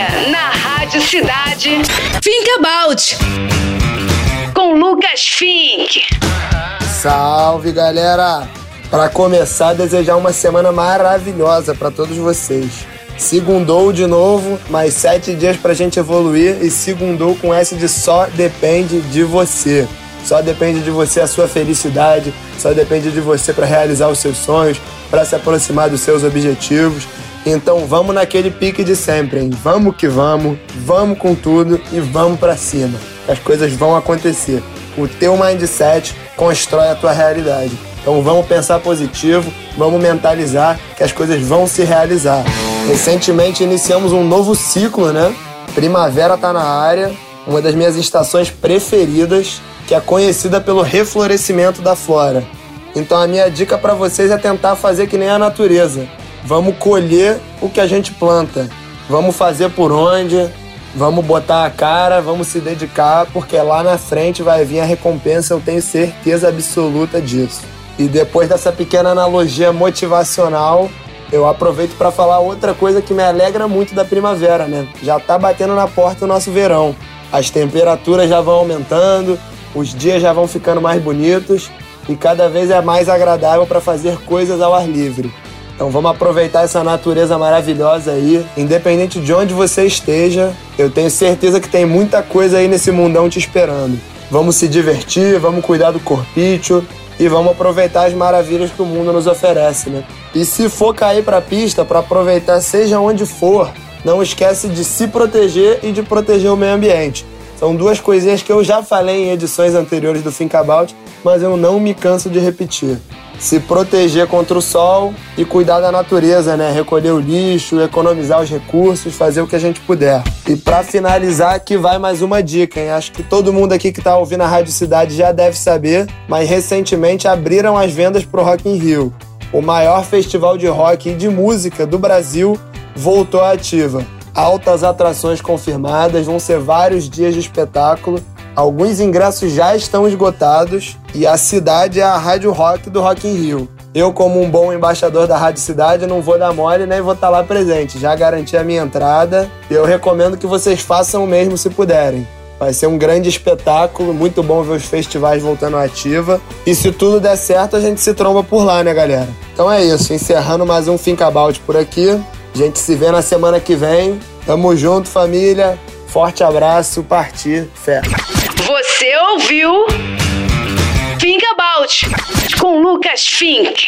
Agora, na Rádio Cidade, Think About. Com Lucas Fink. Salve, galera! Para começar, desejar uma semana maravilhosa para todos vocês. Segundou de novo, mais sete dias pra gente evoluir e segundou com essa de só depende de você. Só depende de você a sua felicidade, só depende de você para realizar os seus sonhos, para se aproximar dos seus objetivos. Então vamos naquele pique de sempre, hein? Vamos que vamos, vamos com tudo e vamos para cima. As coisas vão acontecer. O teu mindset constrói a tua realidade. Então vamos pensar positivo, vamos mentalizar que as coisas vão se realizar. Recentemente iniciamos um novo ciclo, né? Primavera tá na área, uma das minhas estações preferidas, que é conhecida pelo reflorescimento da flora. Então a minha dica para vocês é tentar fazer que nem a natureza. Vamos colher o que a gente planta. Vamos fazer por onde, vamos botar a cara, vamos se dedicar, porque lá na frente vai vir a recompensa, eu tenho certeza absoluta disso. E depois dessa pequena analogia motivacional, eu aproveito para falar outra coisa que me alegra muito da primavera, né? Já tá batendo na porta o nosso verão. As temperaturas já vão aumentando, os dias já vão ficando mais bonitos e cada vez é mais agradável para fazer coisas ao ar livre. Então vamos aproveitar essa natureza maravilhosa aí, independente de onde você esteja. Eu tenho certeza que tem muita coisa aí nesse mundão te esperando. Vamos se divertir, vamos cuidar do corpício e vamos aproveitar as maravilhas que o mundo nos oferece, né? E se for cair para a pista para aproveitar seja onde for, não esquece de se proteger e de proteger o meio ambiente. São duas coisinhas que eu já falei em edições anteriores do Think About, mas eu não me canso de repetir. Se proteger contra o sol e cuidar da natureza, né? Recolher o lixo, economizar os recursos, fazer o que a gente puder. E para finalizar, aqui vai mais uma dica, hein? Acho que todo mundo aqui que tá ouvindo a Rádio Cidade já deve saber, mas recentemente abriram as vendas pro Rock in Rio. O maior festival de rock e de música do Brasil voltou à ativa altas atrações confirmadas, vão ser vários dias de espetáculo. Alguns ingressos já estão esgotados e a cidade é a Rádio Rock do Rock in Rio. Eu, como um bom embaixador da Rádio Cidade, não vou dar mole nem vou estar lá presente. Já garanti a minha entrada e eu recomendo que vocês façam o mesmo se puderem. Vai ser um grande espetáculo, muito bom ver os festivais voltando à ativa. E se tudo der certo, a gente se tromba por lá, né, galera? Então é isso, encerrando mais um Think About por aqui. A gente se vê na semana que vem. Tamo junto, família. Forte abraço, partir, fé. Ouviu Think About com Lucas Fink.